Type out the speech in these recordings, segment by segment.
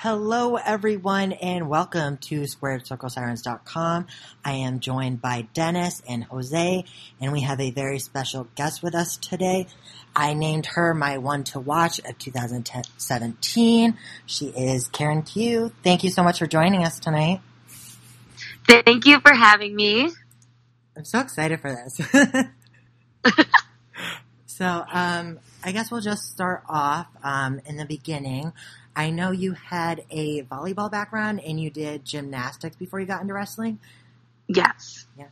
Hello, everyone, and welcome to SquaredCircleSirens.com. I am joined by Dennis and Jose, and we have a very special guest with us today. I named her my one to watch of 2017. She is Karen Q. Thank you so much for joining us tonight. Thank you for having me. I'm so excited for this. so, um, I guess we'll just start off um, in the beginning. I know you had a volleyball background and you did gymnastics before you got into wrestling. Yes. Yeah.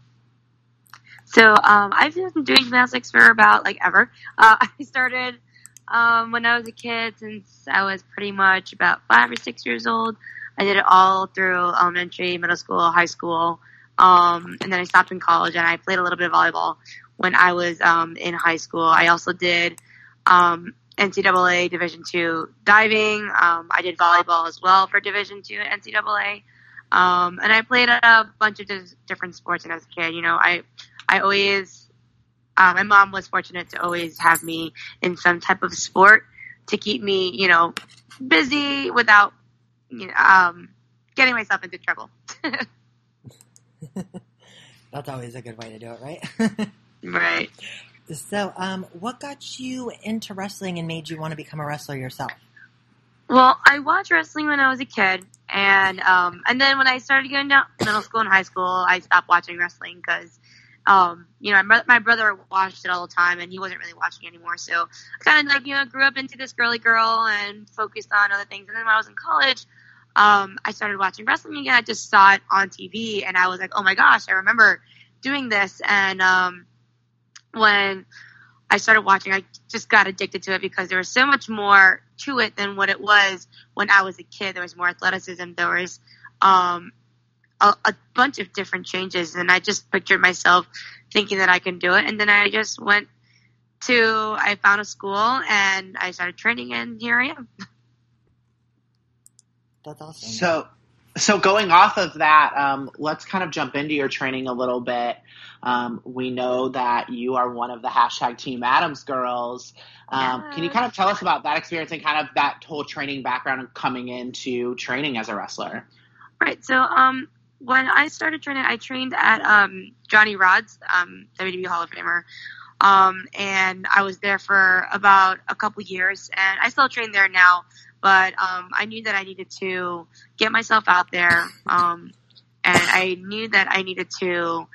So um, I've been doing gymnastics for about like ever. Uh, I started um, when I was a kid, since I was pretty much about five or six years old. I did it all through elementary, middle school, high school, um, and then I stopped in college and I played a little bit of volleyball when I was um, in high school. I also did um, NCAA Division two diving. Um, I did volleyball as well for Division two NCAA, um, and I played a bunch of different sports. And as a kid, you know, I I always uh, my mom was fortunate to always have me in some type of sport to keep me, you know, busy without you know, um, getting myself into trouble. That's always a good way to do it, right? right. So, um, what got you into wrestling and made you want to become a wrestler yourself? Well, I watched wrestling when I was a kid, and um, and then when I started going to middle school and high school, I stopped watching wrestling because, um, you know, my, my brother watched it all the time, and he wasn't really watching anymore. So I kind of like you know grew up into this girly girl and focused on other things. And then when I was in college, um, I started watching wrestling again. I just saw it on TV, and I was like, oh my gosh, I remember doing this, and um, when I started watching, I just got addicted to it because there was so much more to it than what it was when I was a kid. There was more athleticism. There was um, a, a, bunch of different changes, and I just pictured myself thinking that I can do it. And then I just went to, I found a school and I started training, and here I am. That's awesome. So, so going off of that, um, let's kind of jump into your training a little bit. Um, we know that you are one of the hashtag Team Adams girls. Um, yeah. Can you kind of tell us about that experience and kind of that whole training background and coming into training as a wrestler? Right. So, um, when I started training, I trained at um, Johnny Rodz, um, WWE Hall of Famer. Um, and I was there for about a couple years, and I still train there now but um, I knew that I needed to get myself out there, um, and I knew that I needed to,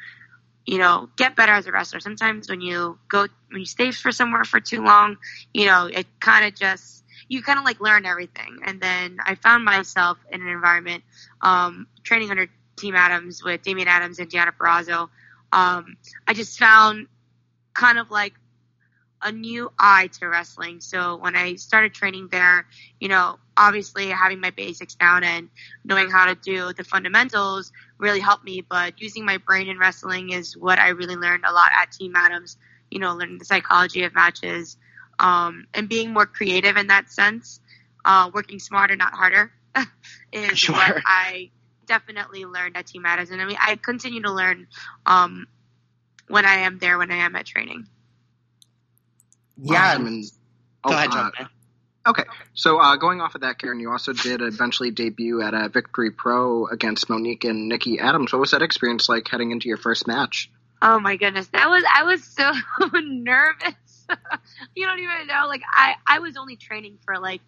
you know, get better as a wrestler. Sometimes when you go when you stay for somewhere for too long, you know, it kind of just you kind of like learn everything. And then I found myself in an environment um, training under Team Adams with Damian Adams and Deonna Purrazzo. Um, I just found kind of like a new eye to wrestling. So when I started training there, you know, obviously having my basics down and knowing how to do the fundamentals really helped me. But using my brain in wrestling is what I really learned a lot at Team Adams. You know, learning the psychology of matches um, and being more creative in that sense. Uh, working smarter, not harder, is sure. what I definitely learned at Team Adams. And I mean, I continue to learn um, when I am there, when I am at training. Yeah, and go ahead, John. Uh, okay, so uh, going off of that, Karen, you also did eventually debut at a Victory Pro against Monique and Nikki Adams. What was that experience like heading into your first match? Oh my goodness, that was I was so nervous. you don't even know. Like I, I was only training for like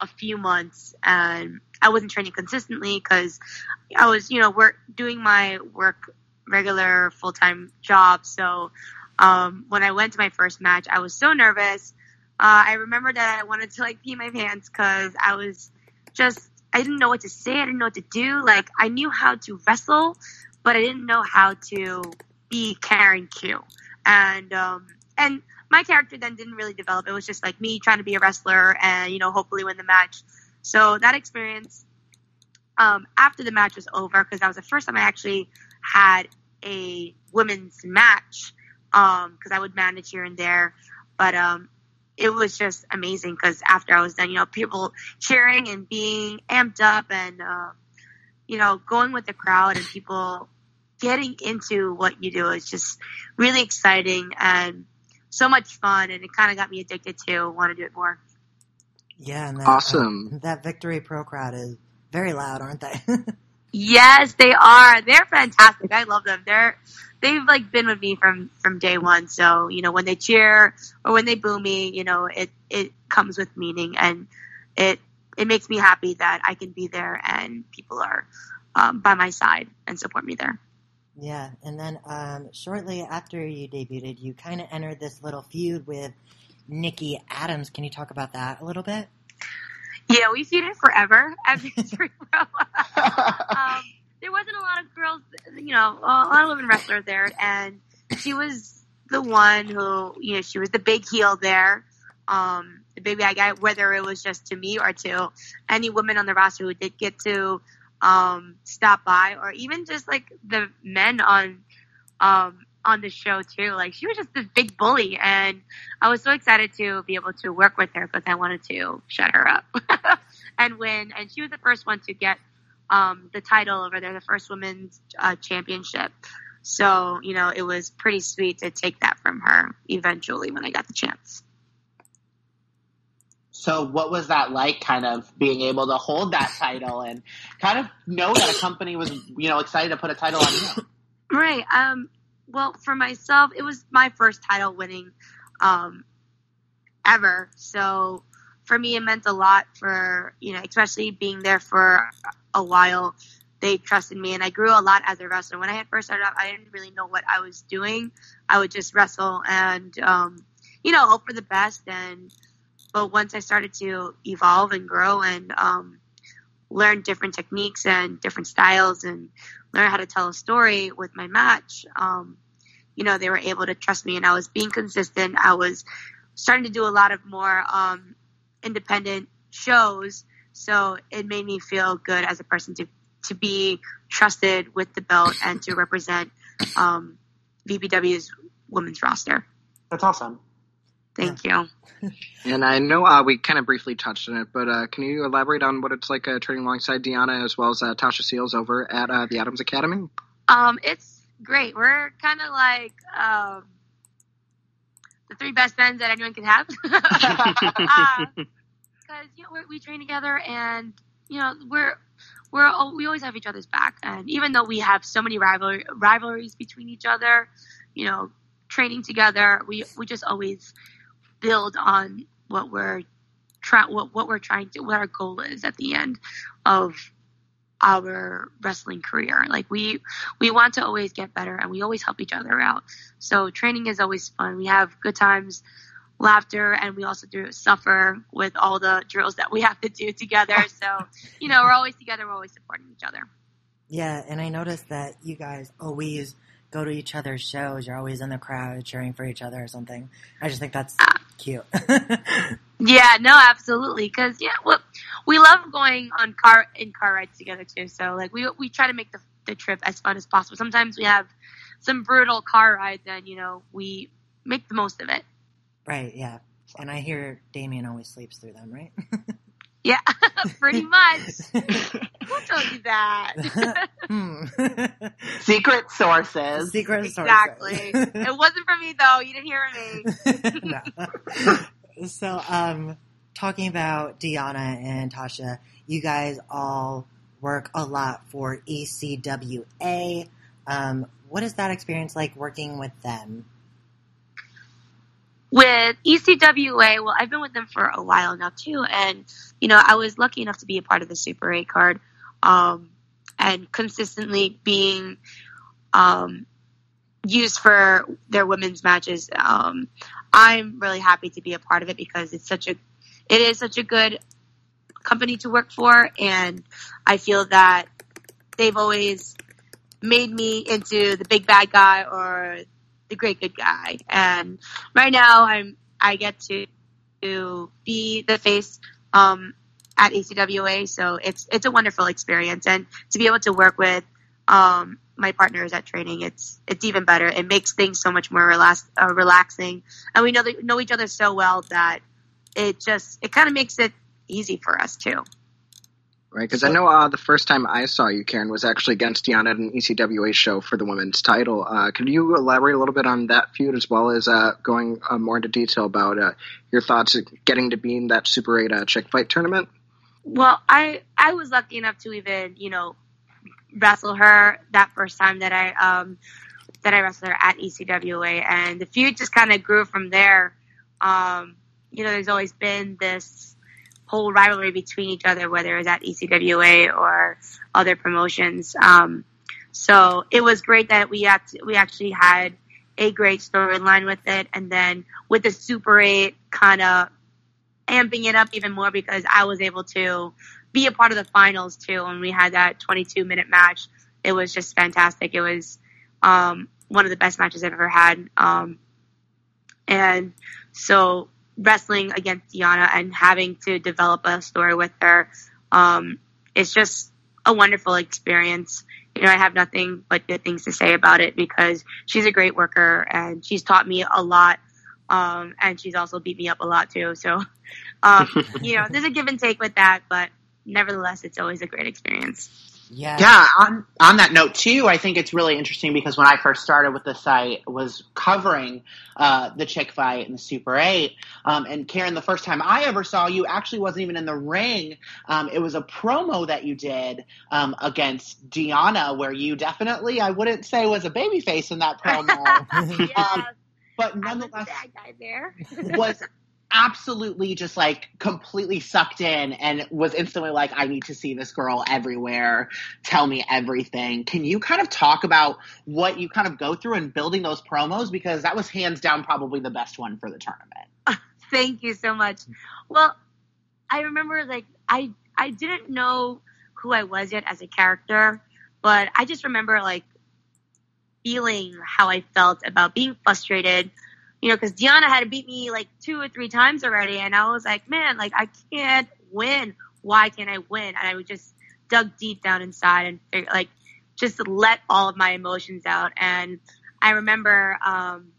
a few months, and I wasn't training consistently because I was, you know, work doing my work regular full time job. So um, when I went to my first match, I was so nervous. Uh, I remember that I wanted to like pee my pants because I was just I didn't know what to say. I didn't know what to do. Like I knew how to wrestle, but I didn't know how to be Karen Q. And um, and my character then didn't really develop. It was just like me trying to be a wrestler and you know hopefully win the match. So that experience um, after the match was over because that was the first time I actually had a women's match because um, I would manage here and there. But um, it was just amazing because after I was done, you know, people cheering and being amped up and, uh, you know, going with the crowd and people getting into what you do is just really exciting and so much fun. And it kind of got me addicted to want to do it more. Yeah, and that, Awesome. uh, that Victory Pro crowd is very loud, aren't they? Yes, they are. They're fantastic. I love them. They're they've like been with me from from day one. So you know when they cheer or when they boo me, you know it it comes with meaning and it it makes me happy that I can be there and people are um, by my side and support me there. yeah, and then um, shortly after you debuted, you kind of entered this little feud with Nikki Adams. Can you talk about that a little bit? Yeah, we feuded forever at Victory Pro. um, there wasn't a lot of girls, you know, a lot of women wrestlers there, and she was the one who, you know, she was the big heel there, um, the big bad guy. Whether it was just to me or to any women on the roster who did get to um, stop by, or even just like the men on um, on the show too. Like she was just this big bully, and I was so excited to be able to work with her because I wanted to shut her up and win. And she was the first one to get um, the title over there, the first women's uh, championship. So you know, it was pretty sweet to take that from her eventually when I got the chance. So, what was that like, kind of being able to hold that title and kind of know that a company was, you know, excited to put a title on you? Right. Um, well, for myself, it was my first title winning um, ever. So for me, it meant a lot for, you know, especially being there for a while. They trusted me and I grew a lot as a wrestler. When I had first started out, I didn't really know what I was doing. I would just wrestle and, um, you know, hope for the best. And, but once I started to evolve and grow and, um, learn different techniques and different styles and learn how to tell a story with my match, um, you know, they were able to trust me and I was being consistent. I was starting to do a lot of more um, independent shows. So it made me feel good as a person to, to be trusted with the belt and to represent um, VPW's women's roster. That's awesome. Thank you. And I know uh, we kind of briefly touched on it, but uh, can you elaborate on what it's like uh, training alongside Deonna as well as uh, Tasha Steelz over at uh, the Adams Academy? Um, it's great. We're kind of like um, the three best friends that anyone can have. Because you know we train together, and you know we're we're we always have each other's back. And even though we have so many rival rivalries between each other, you know, training together, we we just always build on what we're what what we're trying to what our goal is at the end of our wrestling career. Like we we want to always get better and we always help each other out. So training is always fun. We have good times, laughter, and we also do suffer with all the drills that we have to do together. So, you know, we're always together, we're always supporting each other. Yeah, and I noticed that you guys always go to each other's shows. You're always in the crowd cheering for each other or something. I just think that's ah. cute. Yeah, no, absolutely. Cause yeah, well, we love going on car in car rides together too. So like we we try to make the the trip as fun as possible. Sometimes we have some brutal car rides, and you know we make the most of it. Right, yeah. And I hear Damian always sleeps through them, right? Yeah, pretty much. Who told you that? hmm. Secret sources. Secret sources. exactly. it wasn't for me though. You didn't hear me. no. So, um, talking about Deonna and Tasha, you guys all work a lot for ECWA. Um, what is that experience like working with them? With ECWA, well, I've been with them for a while now too, and you know, I was lucky enough to be a part of the Super 8 card, um, and consistently being um, used for their women's matches. Um, I'm really happy to be a part of it because it's such a, it is such a good company to work for, and I feel that they've always made me into the big bad guy or the great good guy. And right now, I'm I get to to be the face um, at ECWA, so it's it's a wonderful experience, and to be able to work with um, my partners at training, it's it's even better. It makes things so much more relax, uh, relaxing, and we know that, know each other so well that it just it kind of makes it easy for us too. Right, because I know uh, the first time I saw you, Karen, was actually against Deonna at an ECWA show for the women's title. Uh, can you elaborate a little bit on that feud as well as uh, going uh, more into detail about uh, your thoughts of getting to be in that Super 8 uh, chick fight tournament? Well, I I was lucky enough to even you know wrestle her that first time that I um that I wrestled her at ECWA, and the feud just kind of grew from there. Um, you know, there's always been this whole rivalry between each other, whether it was at ECWA or other promotions. Um, so it was great that we act- we actually had a great storyline with it, and then with the Super Eight kind of amping it up even more because I was able to be a part of the finals too, and we had that 22 minute match. It was just fantastic. It was um, one of the best matches I've ever had. Um, and so wrestling against Deonna and having to develop a story with her, um, it's just a wonderful experience. You know, I have nothing but good things to say about it because she's a great worker and she's taught me a lot. Um, and she's also beat me up a lot too. So, um, you know, there's a give and take with that, but nevertheless, it's always a great experience. Yeah. Yeah. On on that note too, I think it's really interesting because when I first started with the site, was covering uh, the chick fight and the Super Eight. Um, and Karen, the first time I ever saw you actually wasn't even in the ring. Um, it was a promo that you did um, against Deonna, where you definitely, I wouldn't say, was a babyface in that promo. yeah, Um, but I was nonetheless, that guy there. was absolutely just like completely sucked in and was instantly like, I need to see this girl everywhere. Tell me everything. Can you kind of talk about what you kind of go through in building those promos? Because that was hands down probably the best one for the tournament. Thank you so much. Well, I remember like I I didn't know who I was yet as a character, but I just remember like feeling how I felt about being frustrated, you know, because Deonna had to beat me like two or three times already, and I was like, man, like I can't win. Why can't I win? And I would just dug deep down inside and like just let all of my emotions out. And I remember um,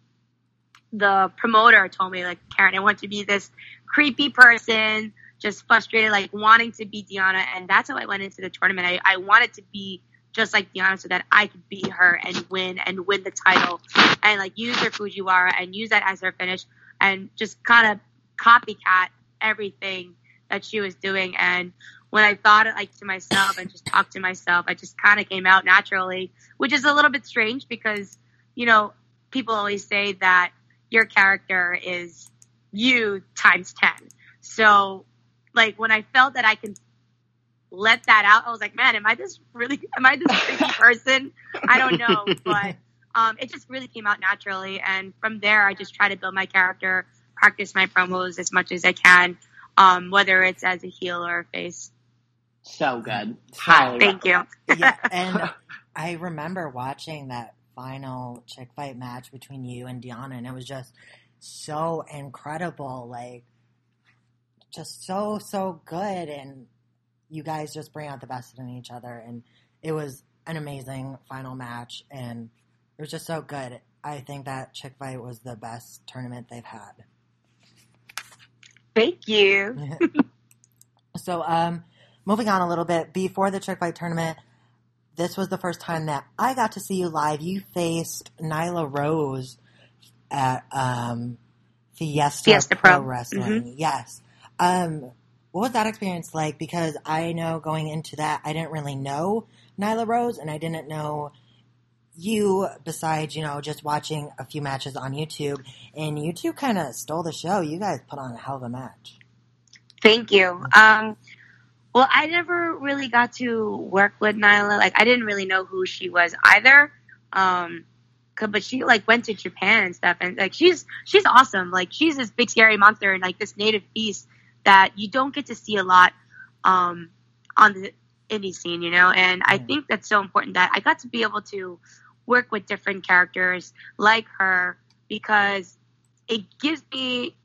the promoter told me like, Karen, I want to be this creepy person, just frustrated, like wanting to beat Deonna, and that's how I went into the tournament. I, I wanted to be just like Deonna so that I could beat her and win and win the title and like use her Fujiwara and use that as her finish and just kind of copycat everything that she was doing. And when I thought it like to myself and just talked to myself, I just kind of came out naturally, which is a little bit strange because, you know, people always say that your character is you times 10. So like when I felt that I can let that out, I was like, man, am I this really, am I this crazy person? I don't know, but um, it just really came out naturally. And from there, I just try to build my character, practice my promos as much as I can, um, whether it's as a heel or a face. So good. Highly Thank you. yeah, and I remember watching that final chick fight match between you and Deonna, and it was just so incredible. Like, just so, so good. And you guys just bring out the best in each other. And it was an amazing final match, and it was just so good. I think that chick fight was the best tournament they've had. Thank you. So, um, moving on a little bit, before the Chick Fight tournament, this was the first time that I got to see you live. You faced Nyla Rose at um, Fiesta, Fiesta Pro, Pro. Wrestling. Yes. Um, what was that experience like? Because I know going into that, I didn't really know Nyla Rose, and I didn't know you besides, you know, just watching a few matches on YouTube. And you two kind of stole the show. You guys put on a hell of a match. Thank you. Um, well, I never really got to work with Nyla. Like, I didn't really know who she was either. Um, but she like went to Japan and stuff, and like she's she's awesome. Like, she's this big scary monster and like this native beast that you don't get to see a lot um, on the indie scene, you know. And I think that's so important that I got to be able to work with different characters like her because it gives me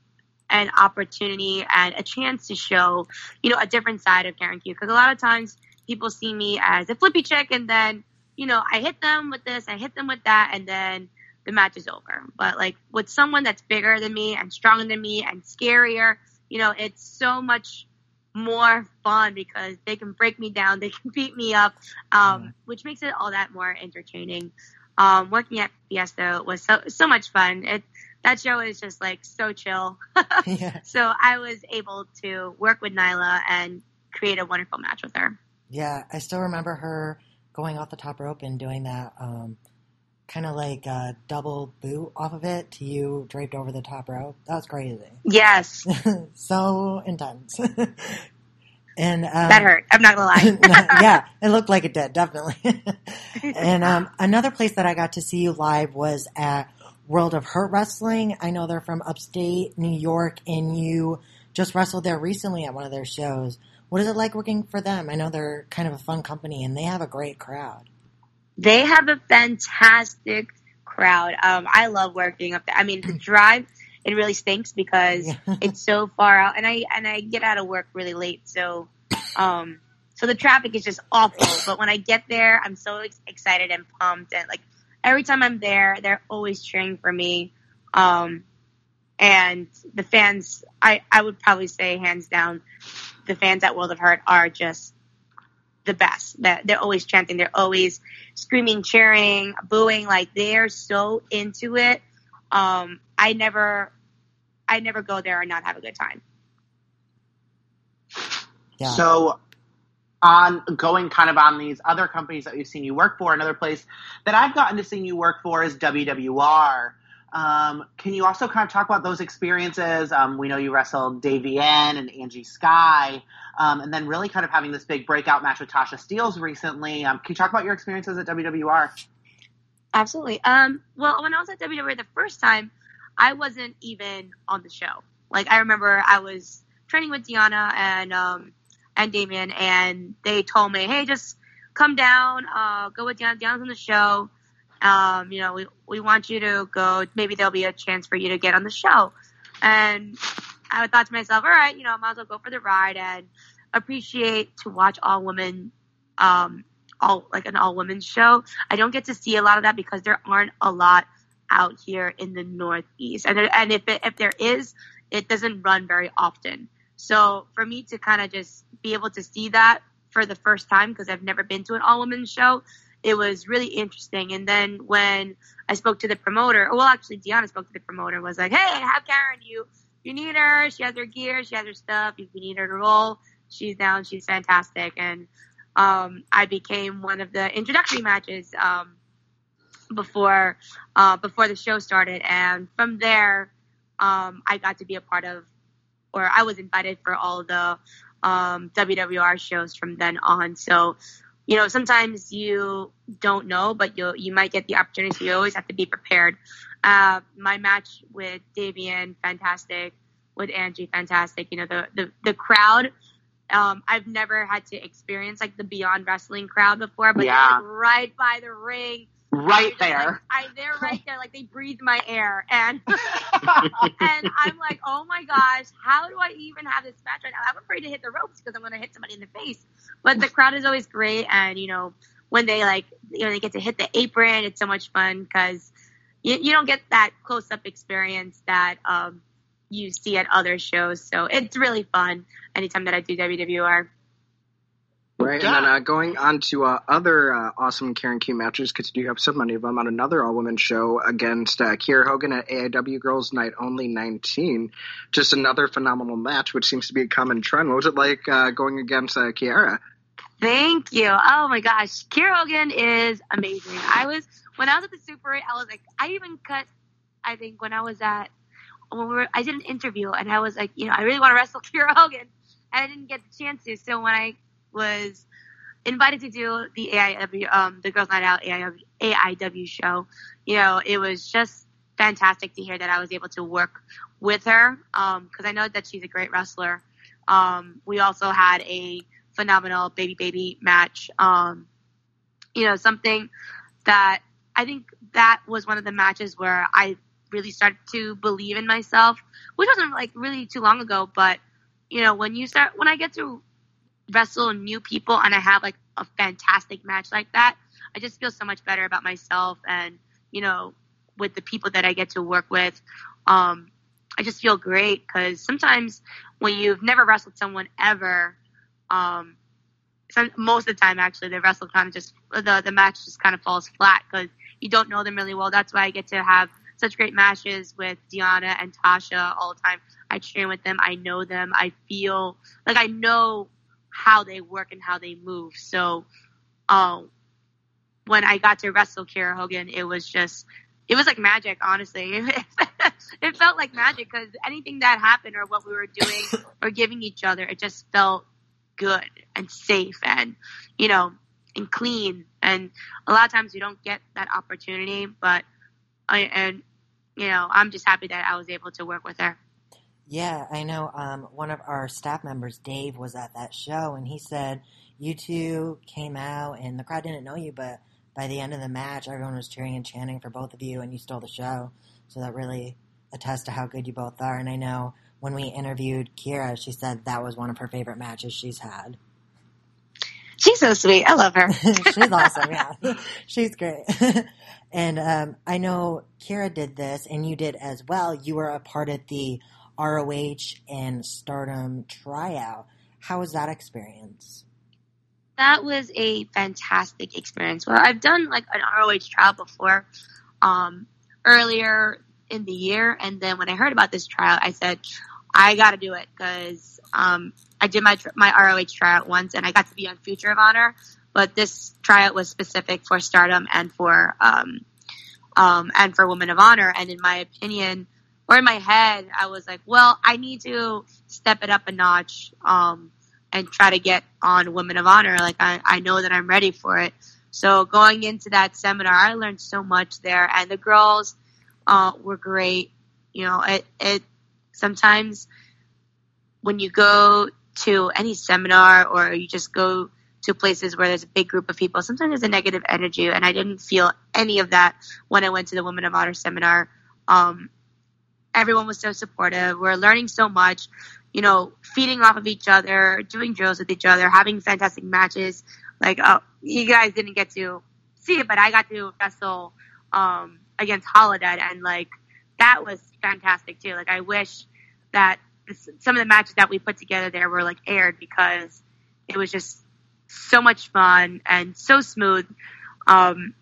an opportunity and a chance to show, you know, a different side of Karen Q. Because a lot of times people see me as a flippy chick, and then, you know, I hit them with this, I hit them with that, and then the match is over. But like with someone that's bigger than me and stronger than me and scarier, you know, it's so much more fun because they can break me down, they can beat me up, um, which makes it all that more entertaining. Um, working at Fiesta was so so much fun. It that show is just like so chill. yeah. So I was able to work with Nyla and create a wonderful match with her. Yeah, I still remember her going off the top rope and doing that um, kind of like a double boot off of it to you draped over the top row. That was crazy. Yes, so intense. and um, that hurt. I'm not gonna lie. yeah, it looked like it did, definitely. and um, another place that I got to see you live was at World of Hurt Wrestling. I know they're from upstate New York, and you just wrestled there recently at one of their shows. What is it like working for them? I know they're kind of a fun company, and they have a great crowd. They have a fantastic crowd. Um, I love working up there. I mean, the drive it really stinks because Yeah. it's so far out, and I and I get out of work really late, so um, so the traffic is just awful. But when I get there, I'm so ex- excited and pumped, and like every time I'm there, they're always cheering for me. Um, and the fans, I I would probably say hands down, the fans at World of Hurt are just the best. That they're always chanting, they're always screaming, cheering, booing, like they're so into it. Um, I never, I never go there and not have a good time. Yeah. So, on going kind of on these other companies that we've seen you work for, another place that I've gotten to see you work for is WWR. Um, can you also kind of talk about those experiences? Um, we know you wrestled Davienne and Angie Skye, um, and then really kind of having this big breakout match with Tasha Steelz recently. Um, can you talk about your experiences at WWR? Absolutely. Um, well, when I was at WWR the first time, I wasn't even on the show. Like I remember I was training with Deonna and um, and Damian, and they told me, "Hey, just come down, uh, go with Deonna. Deonna's on the show. Um, you know, we we want you to go. Maybe there'll be a chance for you to get on the show." And I thought to myself, "All right, you know, I might as well go for the ride and appreciate to watch all women." Um, all like an all women's show. I don't get to see a lot of that because there aren't a lot out here in the Northeast, and and if it, if there is, it doesn't run very often. So for me to kind of just be able to see that for the first time because I've never been to an all women's show, it was really interesting. And then when I spoke to the promoter, well, actually Deonna spoke to the promoter, was like, "Hey, have Karen. You you need her. She has her gear. She has her stuff. If you need her to roll, she's down. She's fantastic." And um, I became one of the introductory matches um, before uh, before the show started, and from there, um, I got to be a part of, or I was invited for all the um, WWR shows from then on. So, you know, sometimes you don't know, but you you might get the opportunity. You always have to be prepared. Uh, my match with Davienne, fantastic. With Angie, fantastic. You know, the the, the crowd um, I've never had to experience like the Beyond Wrestling crowd before, but Yeah. like right by the ring. Right You're like, there. I, they're right there, like they breathe my air, and and I'm like, oh my gosh, how do I even have this match right now? I'm afraid to hit the ropes because I'm going to hit somebody in the face. But the crowd is always great, and you know when they like, you know, they get to hit the apron, it's so much fun because you, you don't get that close up experience that um, you see at other shows. So it's really fun anytime that I do WWR. Right, Yeah. and then uh, going on to uh, other uh, awesome Karen Q matches, because you do have so many of them on another all women show against uh, Kiera Hogan at AIW Girls Night Only 19. Just another phenomenal match, which seems to be a common trend. What was it like uh, going against uh, Kiera? Thank you. Oh my gosh, Kiera Hogan is amazing. I was when I was at the Super 8, I was like, I even cut. I think when I was at when we were, I did an interview and I was like, you know, I really want to wrestle Kiera Hogan, and I didn't get the chance to. So when I was invited to do the AIW, um, the Girls Night Out AIW, AIW show, you know, it was just fantastic to hear that I was able to work with her because I know that she's a great wrestler. Um, we also had a phenomenal baby baby match. Um, you know, something that I think that was one of the matches where I really started to believe in myself, which wasn't like really too long ago, but you know, when you start, when I get to wrestle new people and I have like a fantastic match like that, I just feel so much better about myself and, you know, with the people that I get to work with. Um, I just feel great because sometimes when you've never wrestled someone ever, um, some, most of the time actually the wrestle kind of just the the match just kind of falls flat because you don't know them really well. That's why I get to have such great matches with Deonna and Tasha all the time. I train with them. I know them. I feel like I know how they work and how they move. So, um, when I got to wrestle Kiera Hogan, it was just, it was like magic, honestly. it felt like magic because anything that happened or what we were doing or giving each other, it just felt good and safe and, you know, and clean. And a lot of times we don't get that opportunity, but I, and, you know, I'm just happy that I was able to work with her. Yeah, I know. Um, one of our staff members, Dave, was at that show, and he said you two came out, and the crowd didn't know you, but by the end of the match, everyone was cheering and chanting for both of you, and you stole the show. So that really attests to how good you both are. And I know when we interviewed Kiera, she said that was one of her favorite matches she's had. She's so sweet. I love her. She's awesome. Yeah, she's great. and um, I know Kiera did this, and you did as well. You were a part of the ROH and Stardom tryout. How was that experience? That was a fantastic experience. Well, I've done like an ROH trial before, um, earlier in the year, and then when I heard about this trial, I said, I got to do it because um, I did my my ROH tryout once, and I got to be on Future of Honor. But this tryout was specific for Stardom and for um, um, and for Women of Honor. And in my opinion, or in my head, I was like, well, I need to step it up a notch um, and try to get on Women of Honor. Like I, I know that I'm ready for it. So going into that seminar, I learned so much there, and the girls uh, were great. You know, it it sometimes when you go to any seminar or you just go to places where there's a big group of people, sometimes there's a negative energy, and I didn't feel any of that when I went to the Women of Honor seminar. Um, everyone was so supportive. We're learning so much, you know, feeding off of each other, doing drills with each other, having fantastic matches. Like, oh, you guys didn't get to see it, but I got to wrestle um, against Holidead, and like that was fantastic too. Like, I wish that this, some of the matches that we put together there were like aired because it was just so much fun and so smooth. Um,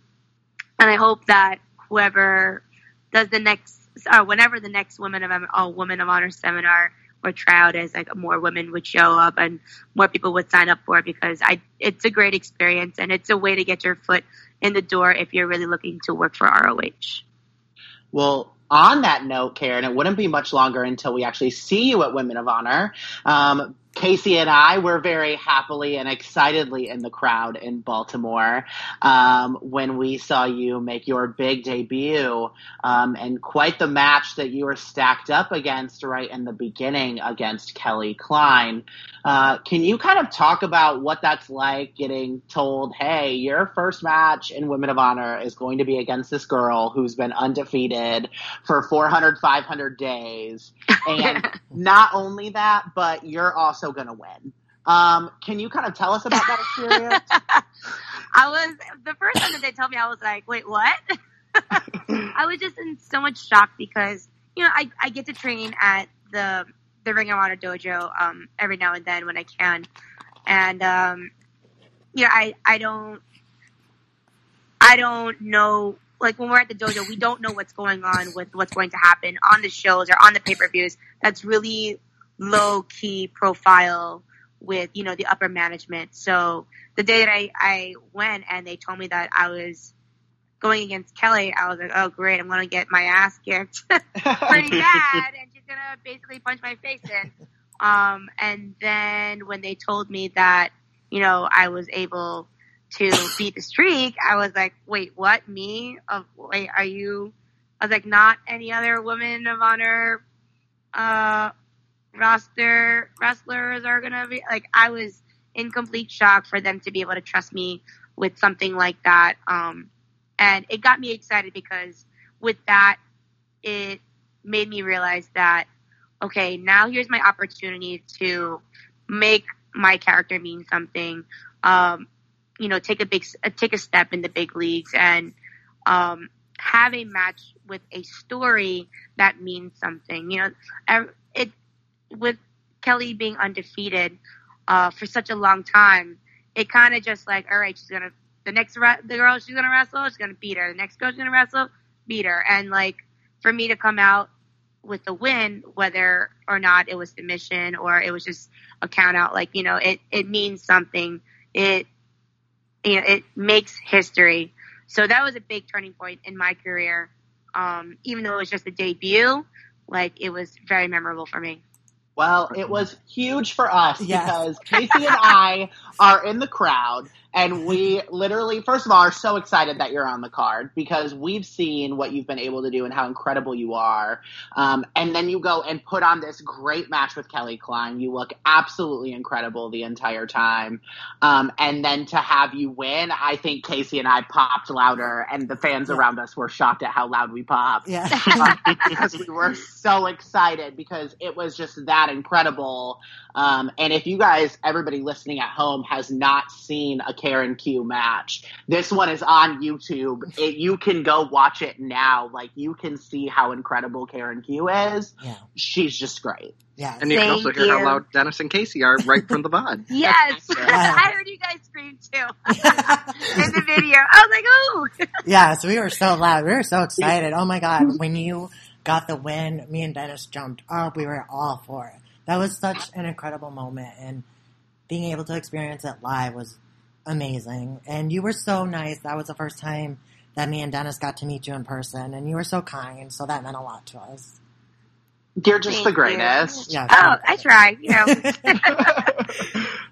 and I hope that whoever does the next or whenever the next Women of oh, Women of Honor seminar or tryout is, like more women would show up and more people would sign up for it because I it's a great experience and it's a way to get your foot in the door if you're really looking to work for ROH. Well, on that note, Karen, it wouldn't be much longer until we actually see you at Women of Honor. Um, Casey and I were very happily and excitedly in the crowd in Baltimore um, when we saw you make your big debut um, and quite the match that you were stacked up against right in the beginning against Kelly Klein. Uh, can you kind of talk about what that's like getting told, hey, your first match in Women of Honor is going to be against this girl who's been undefeated for 400, 500 days? And not only that, but you're also going to win. Um, can you kind of tell us about that experience? I was the first time that they told me, I was like, "Wait, what?" I was just in so much shock because you know I, I get to train at the the Ring of Honor dojo um, every now and then when I can, and um, you know I I don't I don't know like when we're at the dojo we don't know what's going on with what's going to happen on the shows or on the pay per views. That's really low key profile with you know the upper management. So the day that I I went and they told me that I was going against Kelly, I was like, oh great, I'm gonna get my ass kicked pretty bad, and she's gonna basically punch my face in. Um, and then when they told me that you know I was able to beat the streak, I was like, wait, what? Me? Of wait, are you? I was like, not any other woman of honor uh, roster wrestlers are gonna be like I was in complete shock for them to be able to trust me with something like that. Um, and it got me excited because with that, it made me realize that okay, now here's my opportunity to make my character mean something. Um, you know, take a big take a step in the big leagues and um, have a match with a story that means something. You know, with Kelly being undefeated uh, for such a long time, it kind of just like, all right, she's gonna the next the girl she's gonna wrestle, she's gonna beat her. The next girl she's gonna wrestle, beat her. And like for me to come out with the win, whether or not it was submission or it was just a count out, like you know, it it means something. It you know, it makes history. So that was a big turning point in my career. Um, even though it was just a debut, like it was very memorable for me. Well, it was huge for us yes. because Casey and I are in the crowd and we literally, first of all, are so excited that you're on the card because we've seen what you've been able to do and how incredible you are. Um, and then you go and put on this great match with Kelly Klein. You look absolutely incredible the entire time. Um, and then to have you win, I think Casey and I popped louder, and the fans yeah. around us were shocked at how loud we popped. Yeah. uh, because we were so excited because it was just that incredible. Um, and if you guys, everybody listening at home, has not seen a Karen Q match. This one is on YouTube. It, you can go watch it now. Like you can see how incredible Karen Q is. Yeah. She's just great. Yeah. And you Thank can also hear you. how loud Dennis and Casey are right from the VOD. yes. I heard you guys scream too in the video. I was like, oh. yeah, so we were so loud. We were so excited. Oh my God. When you got the win, me and Dennis jumped up. We were all for it. That was such an incredible moment. And being able to experience it live was amazing. And you were so nice. That was the first time that me and Dennis got to meet you in person, and you were so kind. So that meant a lot to us. You're just Thank the you. greatest. Yeah. Oh, I try, you know.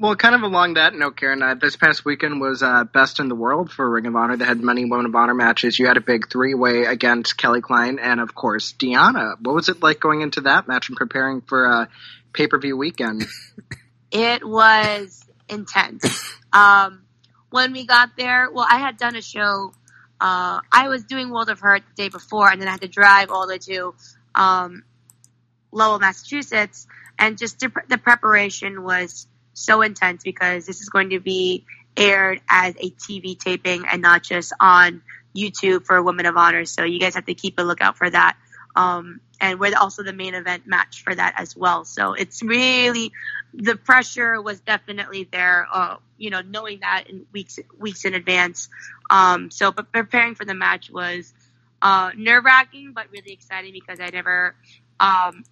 Well, kind of along that note, Karen, uh, this past weekend was uh, Best in the World for Ring of Honor. They had many Women of Honor matches. You had a big three way against Kelly Klein and, of course, Deonna. What was it like going into that match and preparing for a uh, pay per view weekend? it was intense. Um, when we got there, well, I had done a show. Uh, I was doing World of Hurt the day before, and then I had to drive all the way to um, Lowell, Massachusetts, and just to, the preparation was so intense because this is going to be aired as a TV taping and not just on YouTube for Women of Honor. So you guys have to keep a lookout for that. Um, and we're also the main event match for that as well. So it's really the pressure was definitely there. Uh, you know, knowing that in weeks weeks in advance. Um, so, but preparing for the match was uh, nerve wracking, but really exciting because I never, um,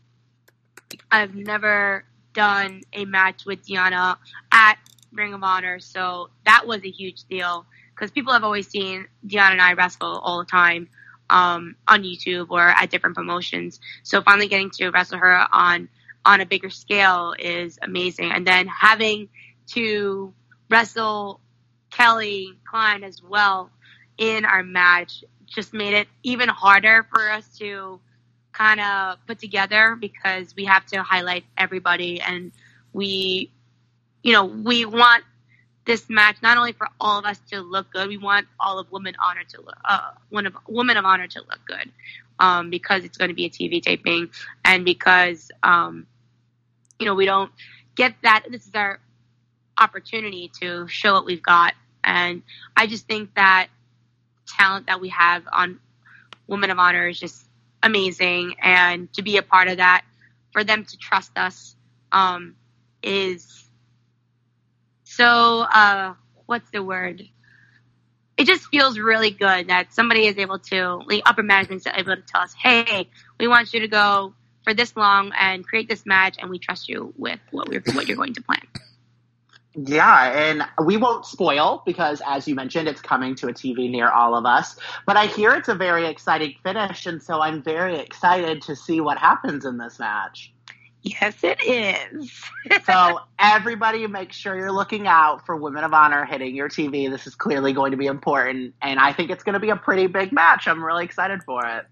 I've never done a match with Deonna at Ring of Honor, so that was a huge deal because people have always seen Deonna and I wrestle all the time um, on YouTube or at different promotions. So finally getting to wrestle her on on a bigger scale is amazing, and then having to wrestle Kelly Klein as well in our match just made it even harder for us to kind of put together because we have to highlight everybody and we you know we want this match not only for all of us to look good we want all of women honor to look uh one of women of honor to look good um because it's going to be a tv taping and because um you know we don't get that this is our opportunity to show what we've got. And i just think that talent that we have on women of honor is just amazing. And to be a part of that for them to trust us um, is so uh, what's the word? It just feels really good that somebody is able to the upper management is able to tell us hey we want you to go for this long and create this match and we trust you with what we're what you're going to plan Yeah, and we won't spoil because, as you mentioned, it's coming to a TV near all of us. But I hear it's a very exciting finish, and so I'm very excited to see what happens in this match. yes it is So, everybody, make sure you're looking out for Women of Honor hitting your TV. This is clearly going to be important, and I think it's going to be a pretty big match. I'm really excited for it.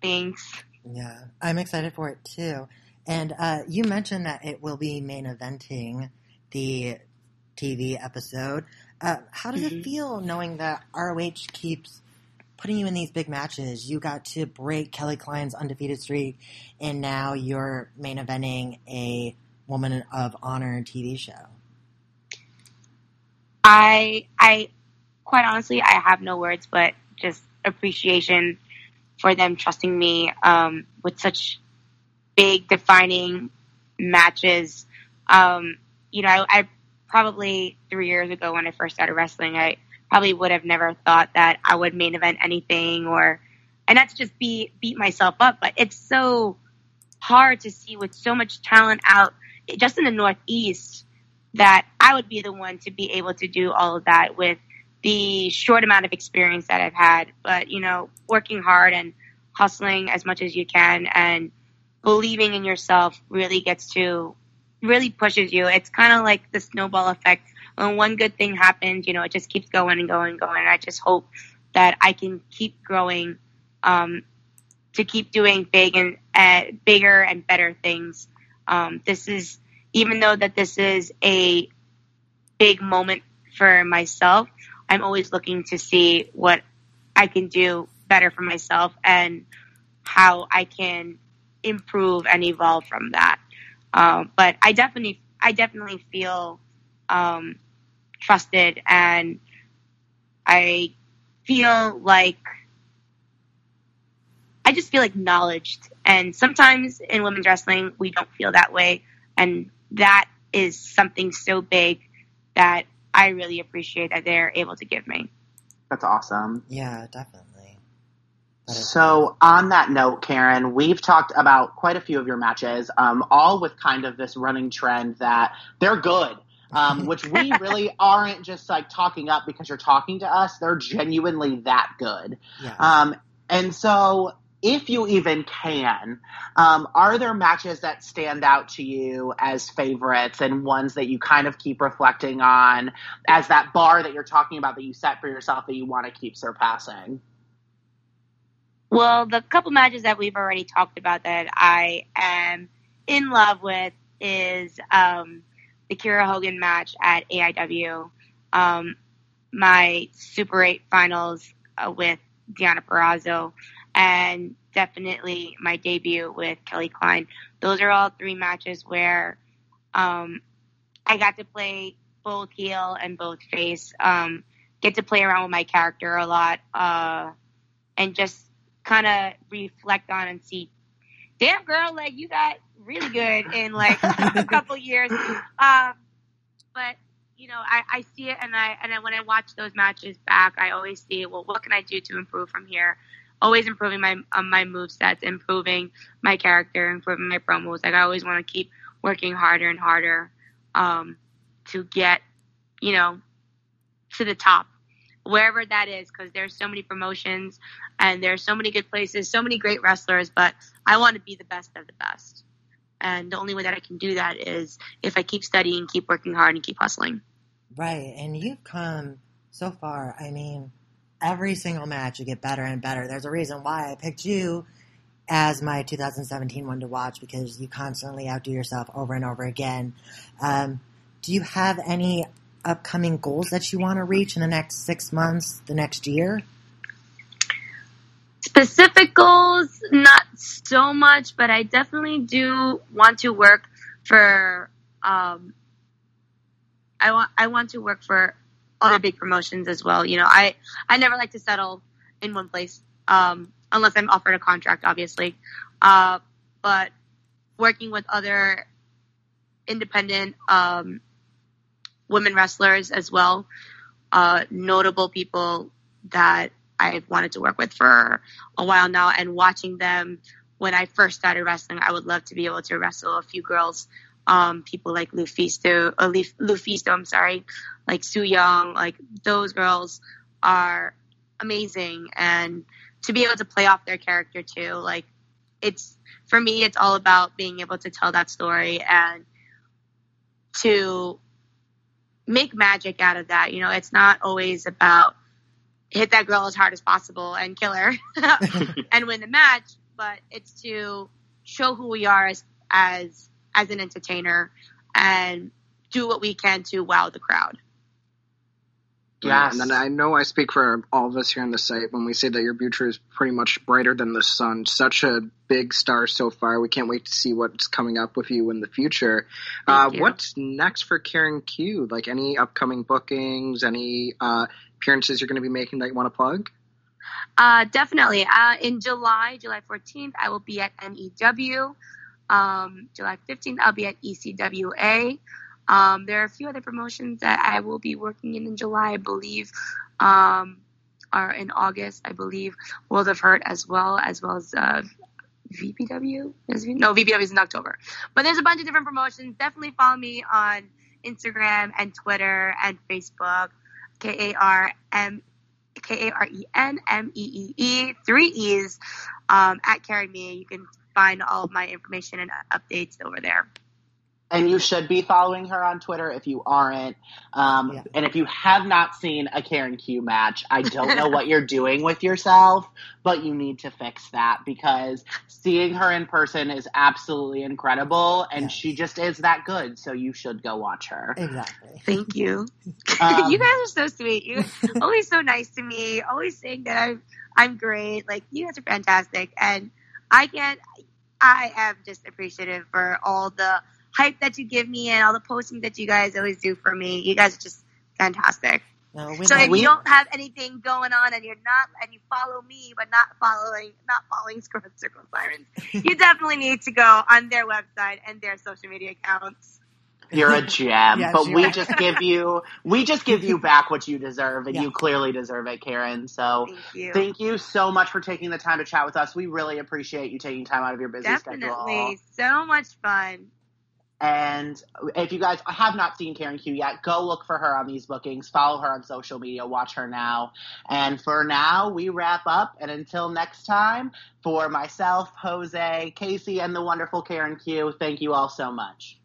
thanks Yeah, I'm excited for it too. And uh, you mentioned that it will be main eventing the TV episode. Uh, how does Mhm. it feel knowing that ROH keeps putting you in these big matches? You got to break Kelly Klein's undefeated streak, and now you're main eventing a Woman of Honor TV show. I I quite honestly I have no words but just appreciation for them trusting me um, with such big defining matches. Um, you know, I, I probably three years ago when I first started wrestling, I probably would have never thought that I would main event anything or, and to just be beat myself up, but it's so hard to see with so much talent out just in the Northeast that I would be the one to be able to do all of that with the short amount of experience that I've had. But, you know, working hard and hustling as much as you can and believing in yourself really gets to, really pushes you. It's kind of like the snowball effect. When one good thing happens, you know, it just keeps going and going and going. And I just hope that I can keep growing, um, to keep doing big and uh, bigger and better things. Um, this is even though that this is a big moment for myself, I'm always looking to see what I can do better for myself and how I can improve and evolve from that. Um, but I definitely, I definitely feel um, trusted, and I feel like I just feel acknowledged. And sometimes in women's wrestling, we don't feel that way, and that is something so big that I really appreciate that they're able to give me. That's awesome. Yeah, definitely. So, on that note, Karen, we've talked about quite a few of your matches, um, all with kind of this running trend that they're good. Um, which we really aren't just like talking up because you're talking to us. They're genuinely that good. Yeah. Um, and so if you even can, um, are there matches that stand out to you as favorites and ones that you kind of keep reflecting on as that bar that you're talking about that you set for yourself that you want to keep surpassing? Well, the couple matches that we've already talked about that I am in love with is um, the Kiera Hogan match at AIW, um, my Super 8 finals uh, with Deonna Purrazzo and definitely my debut with Kelly Klein. Those are all three matches where um, I got to play both heel and both face. Um, get to play around with my character a lot, uh, and just kind of reflect on and see, damn girl, like you got really good in like a couple years. Um, but you know, I, I see it, and I and I, when I watch those matches back, I always see, well, what can I do to improve from here? always improving my um, my move sets, improving my character, improving my promos. Like I always want to keep working harder and harder um, to get, you know, to the top, wherever that is. Because there's so many promotions and there's so many good places, so many great wrestlers. But I want to be the best of the best, and the only way that I can do that is if I keep studying, keep working hard, and keep hustling. Right, and you've come so far. I mean every single match you get better and better. There's a reason why I picked you as my 2017 one to watch because you constantly outdo yourself over and over again. Um, do you have any upcoming goals that you want to reach in the next six months, the next year? Specific goals, not so much, but I definitely do want to work for. Um, I want I want to work for other big promotions as well. You know, I I never like to settle in one place um, unless I'm offered a contract, obviously. Uh, but working with other independent um, women wrestlers as well, uh, notable people that I've wanted to work with for a while now, and watching them when I first started wrestling, I would love to be able to wrestle a few girls um, people like Lufisto, uh, Lufisto, I'm sorry, like Su Yung, like those girls are amazing. And to be able to play off their character too, like it's, for me, it's all about being able to tell that story and to make magic out of that. You know, it's not always about hit that girl as hard as possible and kill her and win the match, but it's to show who we are as, as as an entertainer and do what we can to wow the crowd. Yeah, and then I know I speak for all of us here on the site when we say that your future is pretty much brighter than the sun. Such a big star so far. We can't wait to see what's coming up with you in the future. Uh, what's next for Karen Q? Like any upcoming bookings, any uh, appearances you're going to be making that you want to plug? Uh, definitely. Uh, in July, July 14th, I will be at NEW. Um, July 15th, I'll be at ECWA. Um, there are a few other promotions that I will be working in in July, I believe, um, are in August, I believe. World of Hurt as well, as well as uh, VPW. No, VPW is in October. But there's a bunch of different promotions. Definitely follow me on Instagram and Twitter and Facebook. K A R M K A R E N M E E E three E's um, at Karen Me. You can find all of my information and updates over there and you should be following her on Twitter if you aren't. Um, yeah. And if you have not seen a Karen Q match, I don't know what you're doing with yourself, but you need to fix that because seeing her in person is absolutely incredible, and yes. she just is that good. So you should go watch her. Exactly. Thank you. Um, you guys are so sweet. You always so nice to me. Always saying that I'm I'm great. Like you guys are fantastic, and I get. I am just appreciative for all the hype that you give me and all the posting that you guys always do for me. You guys are just fantastic. No, so if you don't have anything going on and you're not and you follow me but not following not following Squared Circle Sirens, you definitely need to go on their website and their social media accounts. You're a gem, yes, but we are. just give you we just give you back what you deserve, and yeah. you clearly deserve it, Karen. So thank you. thank you so much for taking the time to chat with us. We really appreciate you taking time out of your busy Definitely. schedule. Definitely, so much fun. And if you guys have not seen Karen Q yet, go look for her on these bookings. Follow her on social media. Watch her now. And for now, we wrap up. And until next time, for myself, Jose, Casey, and the wonderful Karen Q, thank you all so much.